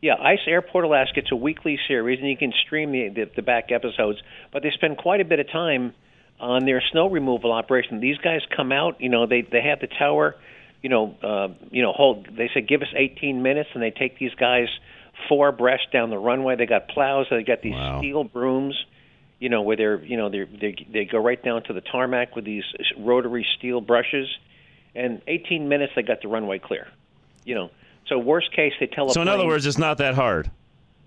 Yeah, Ice Airport Alaska. It's a weekly series, and you can stream the, the the back episodes. But they spend quite a bit of time on their snow removal operation. These guys come out. You know, they they have the tower. You know, uh, you know, hold. They say give us 18 minutes, and they take these guys four abreast down the runway. They got plows. They got these wow. steel brooms. You know, where they're you know they they they go right down to the tarmac with these rotary steel brushes, and 18 minutes they got the runway clear. You know. So worst case, they tell So in other words, it's not that hard.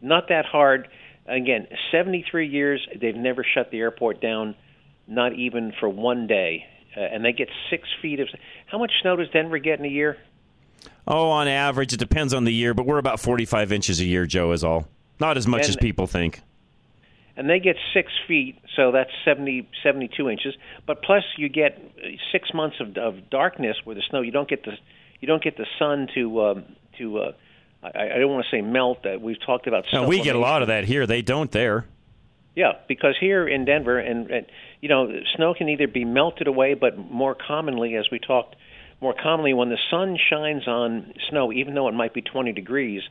not that hard. Again, 73 years, they've never shut the airport down, not even for one day. Uh, and they get six feet of. How much snow does Denver get in a year? Oh, on average, it depends on the year, but we're about 45 inches a year, Joe, is all. Not as much And- as people think. And they get six feet, so that's 70, 72 inches. But plus, you get six months of, of darkness where the snow. You don't get the you don't get the sun to um, to. Uh, I, I don't want to say melt. That we've talked about. No, we get a lot of that here. They don't there. Yeah, because here in Denver, and, and you know, snow can either be melted away, but more commonly, as we talked, more commonly when the sun shines on snow, even though it might be 20 degrees,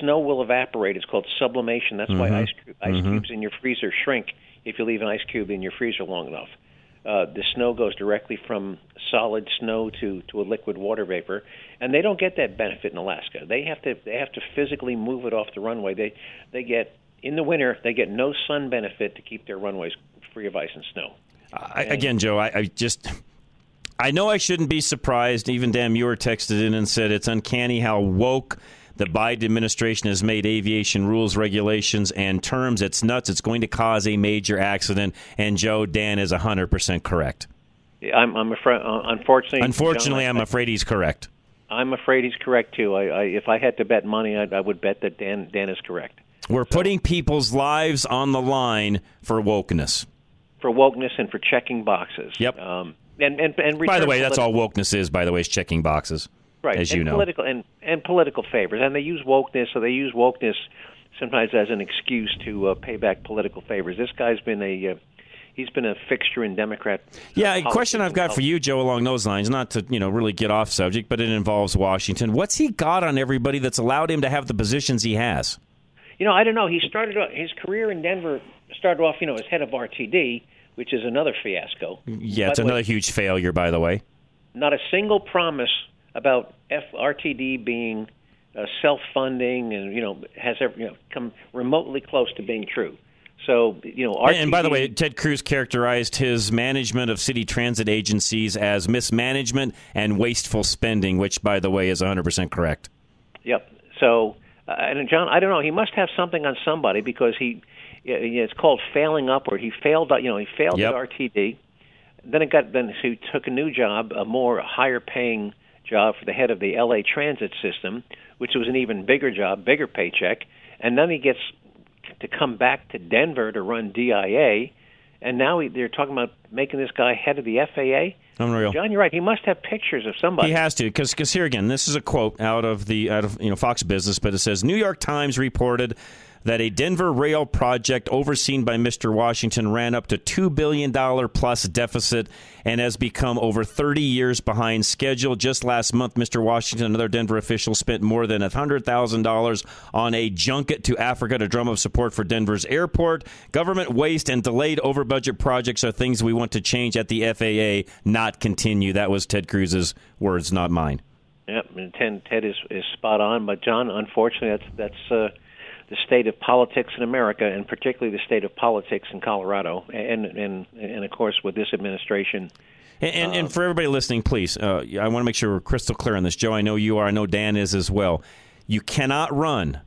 snow will evaporate. It's called sublimation. That's why Mhm. ice ice Mhm. cubes in your freezer shrink if you leave an ice cube in your freezer long enough. Uh, the snow goes directly from solid snow to, to a liquid water vapor, and they don't get that benefit in Alaska. They have to they have to physically move it off the runway. They they get in the winter they get no sun benefit to keep their runways free of ice and snow. I, again, Joe, I, I just. I know I shouldn't be surprised. Even Dan Muir texted in and said it's uncanny how woke the Biden administration has made aviation rules, regulations, and terms. It's nuts. It's going to cause a major accident. And Joe, Dan is 100% correct. I'm, I'm afraid, uh, unfortunately. Unfortunately, John, I'm afraid he's correct. I'm afraid he's correct too. I, I, if I had to bet money, I, I would bet that Dan Dan is correct We're putting people's lives on the line for wokeness. for wokeness and for checking boxes. Yep. Um, and and and By the way, that's all wokeness is, by the way, is checking boxes. Right. as and you know. political and and political favors, and they use wokeness, so they use wokeness sometimes as an excuse to uh, pay back political favors. This guy's been a uh, he's been a fixture in Democrat. Yeah, a question I've got for you, Joe, along those lines, not to you know really get off subject, but it involves Washington. What's he got on everybody that's allowed him to have the positions he has? You know, I don't know. He started his career in Denver started off, you know, as head of RTD, which is another fiasco. Yeah, it's the way, another huge failure, by the way. not a single promise about FRTD being uh, self-funding and you know has ever you know come remotely close to being true. So you know, RTD, And, by the way, Ted Cruz characterized his management of city transit agencies as mismanagement and wasteful spending, which, by the way, is 100% correct. Yep. So, uh, and John, I don't know. He must have something on somebody because he, it's called failing upward. He failed. You know, he failed Yep. at RTD. Then it got. Then he took a new job, a more higher paying job for the head of the LA Transit System, which was an even bigger job, bigger paycheck. And then he gets to come back to Denver to run DIA. And now he, they're talking about making this guy head of the FAA. Unreal. John, you're right. He must have pictures of somebody. He has to, because here again, this is a quote out of the out of you know Fox Business, but it says New York Times reported that a Denver rail project overseen by Mr. Washington ran up to two billion dollar plus deficit and has become over 30 years behind schedule. Just last month, Mr. Washington, another Denver official, spent more than hundred thousand dollars on a junket to Africa to drum up support for Denver's airport. Government waste and delayed over budget projects are things we want to change at the FAA, not continue. That was Ted Cruz's words, not mine. Yep, and Ted, Ted is is spot on. But John, unfortunately, that's that's uh, the state of politics in America, and particularly the state of politics in Colorado, and and and of course with this administration. And, and, and for everybody listening, please, uh, I want to make sure we're crystal clear on this. Joe, I know you are. I know Dan is as well. You cannot run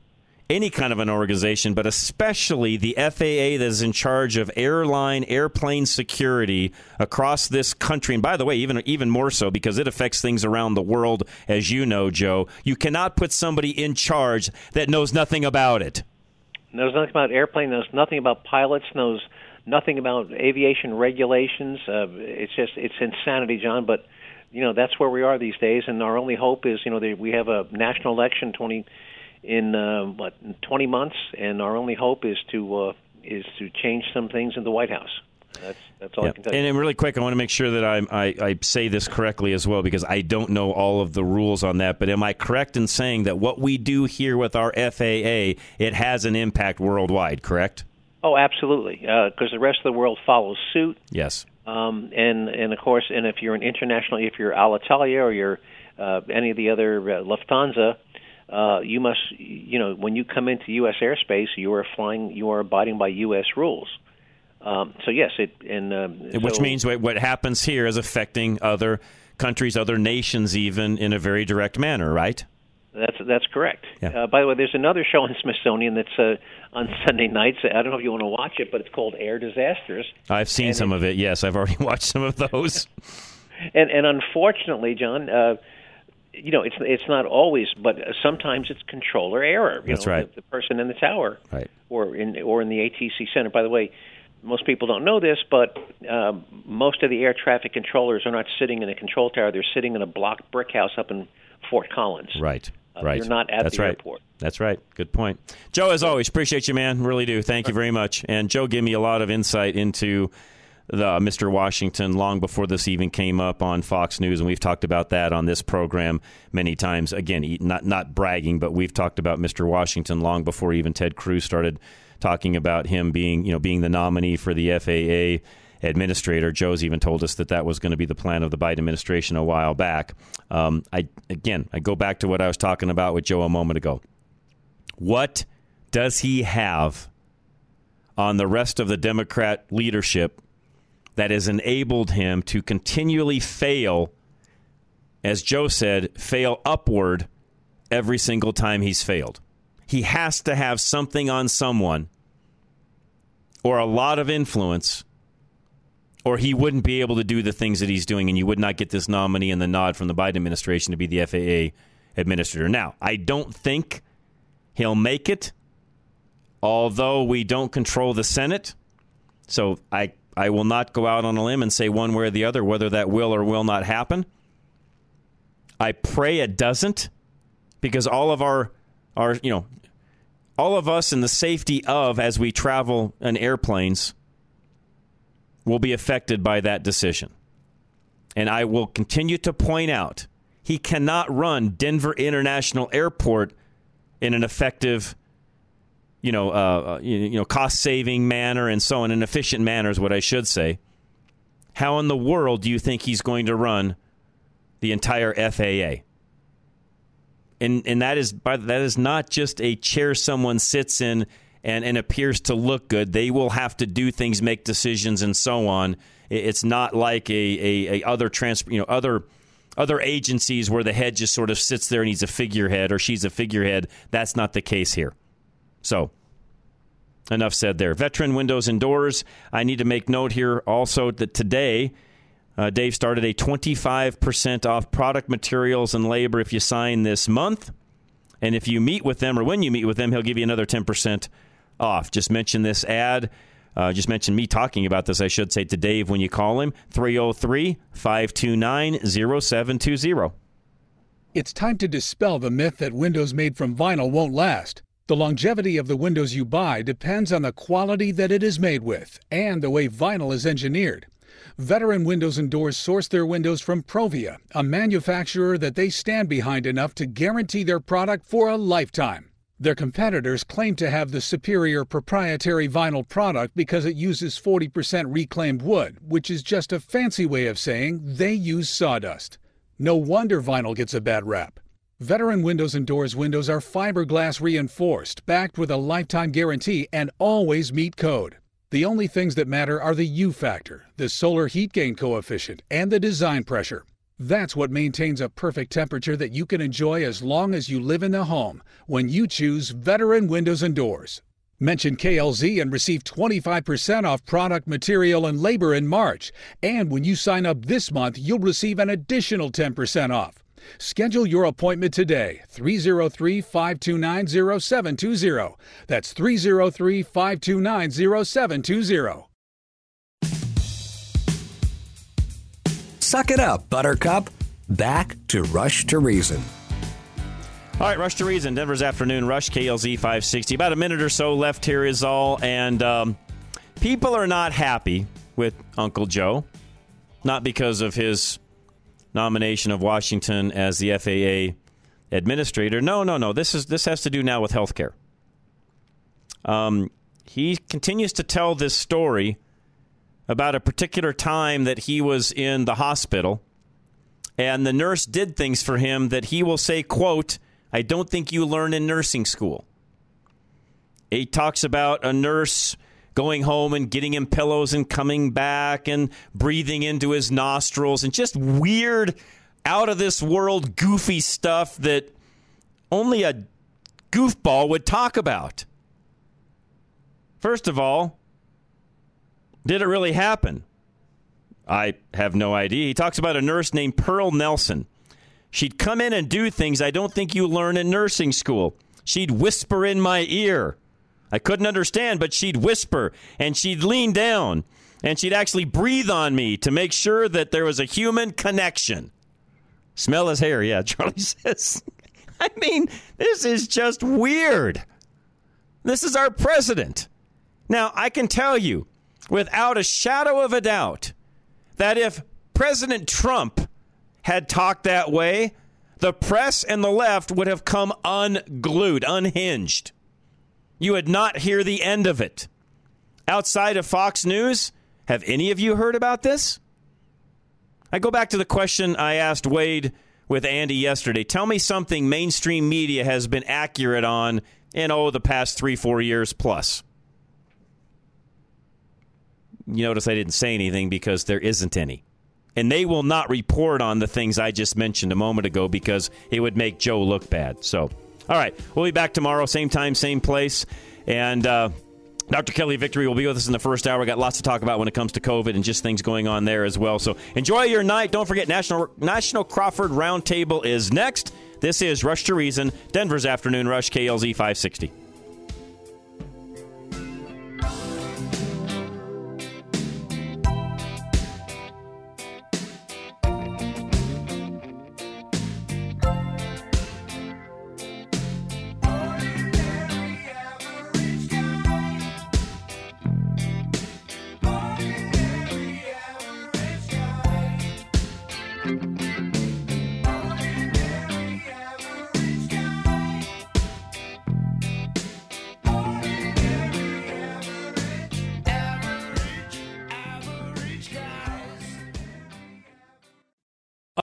any kind of an organization, but especially the FAA that is in charge of airline, airplane security across this country. And by the way, even even more so because it affects things around the world, as you know, Joe. You cannot put somebody in charge that knows nothing about it. Knows nothing about airplane. Knows nothing about pilots. Knows nothing about aviation regulations. Uh, it's just it's insanity, John. But you know that's where we are these days, and our only hope is you know we have a national election twenty in uh, what in 20 months, and our only hope is to uh, is to change some things in the White House. That's that's all I can tell you. And, and really quick, I want to make sure that I, I, I say this correctly as well because I don't know all of the rules on that. But am I correct in saying that what we do here with our FAA it has an impact worldwide? Correct? Oh, absolutely, because the rest of the world follows suit. Yes. Um, and and of course, and if you're an international, if you're Alitalia or you're uh, any of the other uh, Lufthansa, uh, you must, you know, when you come into U.S. airspace, you are flying, you are abiding by U.S. rules. Um, so yes, it and um, Which so- means what, happens here is affecting other countries, other nations, even in a very direct manner, right? That's that's correct. Yeah. Uh, by the way, there's another show on Smithsonian that's uh, on Sunday nights. I don't know if you want to watch it, but it's called Air Disasters. I've seen And some of it. Yes, I've already watched some of those. And and unfortunately, John, uh, you know, it's it's not always, but sometimes it's controller error. You That's know, right. The, the person in the tower, Right. or in or in the ATC center. By the way, most people don't know this, but um, most of the air traffic controllers are not sitting in a control tower. They're sitting in a block brick house up in Fort Collins. Right. Uh, right. You're not at That's the right. airport. That's right. Good point. Joe, as always, appreciate you, man. Really do. Thank you very much. And Joe gave me a lot of insight into the Mr. Washington long before this even came up on Fox News, and we've talked about that on this program many times. Again, not not bragging, but we've talked about Mr. Washington long before even Ted Cruz started talking about him being you know being the nominee for the FAA administrator. Joe's even told us that that was going to be the plan of the Biden administration a while back. Um, I again, I go back to what I was talking about with Joe a moment ago. What does he have on the rest of the Democrat leadership that has enabled him to continually fail, as Joe said, fail upward every single time he's failed? He has to have something on someone or a lot of influence or he wouldn't be able to do the things that he's doing, and you would not get this nominee and the nod from the Biden administration to be the FAA administrator. Now, I don't think he'll make it, although we don't control the Senate. So I, I will not go out on a limb and say one way or the other whether that will or will not happen. I pray it doesn't because all of our our you know all of us in the safety of as we travel in airplanes will be affected by that decision. And I will continue to point out he cannot run Denver International Airport in an effective, you know, uh, you know, cost saving manner and so on, an efficient manner is what I should say. How in the world do you think he's going to run the entire FAA? And and that is by that is not just a chair someone sits in and, and appears to look good. They will have to do things, make decisions, and so on. It's not like a, a, a other trans, you know, other other agencies where the head just sort of sits there and he's a figurehead or she's a figurehead. That's not the case here. So, enough said there. Veteran windows and doors. I need to make note here also that today, uh, Dave started a 25% off product materials and labor if you sign this month. And if you meet with them or when you meet with them, he'll give you another 10% off. Just mention this ad. Uh, just mention me talking about this, I should say, to Dave when you call him 303 529 0720. It's time to dispel the myth that windows made from vinyl won't last. The longevity of the windows you buy depends on the quality that it is made with and the way vinyl is engineered. Veteran Windows and Doors source their windows from Provia, a manufacturer that they stand behind enough to guarantee their product for a lifetime. Their competitors claim to have the superior proprietary vinyl product because it uses 40% reclaimed wood, which is just a fancy way of saying they use sawdust. No wonder vinyl gets a bad rap. Veteran Windows and Doors windows are fiberglass reinforced, backed with a lifetime guarantee, and always meet code. The only things that matter are the U factor, the solar heat gain coefficient, and the design pressure. That's what maintains a perfect temperature that you can enjoy as long as you live in the home when you choose Veteran Windows and Doors. Mention KLZ and receive 25% off product material and labor in March. And when you sign up this month, you'll receive an additional 10% off. Schedule your appointment today, 303 529 0720. That's 303 529 0720. Suck it up, Buttercup. Back to Rush to Reason. All right, Rush to Reason, Denver's afternoon rush, KLZ 560. About a minute or so left here is all, and um, people are not happy with Uncle Joe, not because of his nomination of Washington as the FAA administrator. No, no, no. This is this has to do now with health care. Um, he continues to tell this story about a particular time that he was in the hospital and the nurse did things for him that he will say quote i don't think you learn in nursing school he talks about a nurse going home and getting him pillows and coming back and breathing into his nostrils and just weird out of this world goofy stuff that only a goofball would talk about first of all did it really happen? I have no idea. He talks about a nurse named Pearl Nelson. She'd come in and do things I don't think you learn in nursing school. She'd whisper in my ear. I couldn't understand, but she'd whisper and she'd lean down and she'd actually breathe on me to make sure that there was a human connection. Smell his hair, yeah, Charlie says. I mean, this is just weird. This is our president. Now, I can tell you, without a shadow of a doubt that if President Trump had talked that way, the press and the left would have come unglued, unhinged. You would not hear the end of it. Outside of Fox News, have any of you heard about this? I go back to the question I asked Wade with Andy yesterday. Tell me something mainstream media has been accurate on in, oh, the past three, four years plus you notice I didn't say anything because there isn't any. And they will not report on the things I just mentioned a moment ago because it would make Joe look bad. So, all right, we'll be back tomorrow, same time, same place. And uh, Dr. Kelly Victory will be with us in the first hour. We got lots to talk about when it comes to COVID and just things going on there as well. So enjoy your night. Don't forget National National Crawford Roundtable is next. This is Rush to Reason, Denver's afternoon rush, KLZ 560.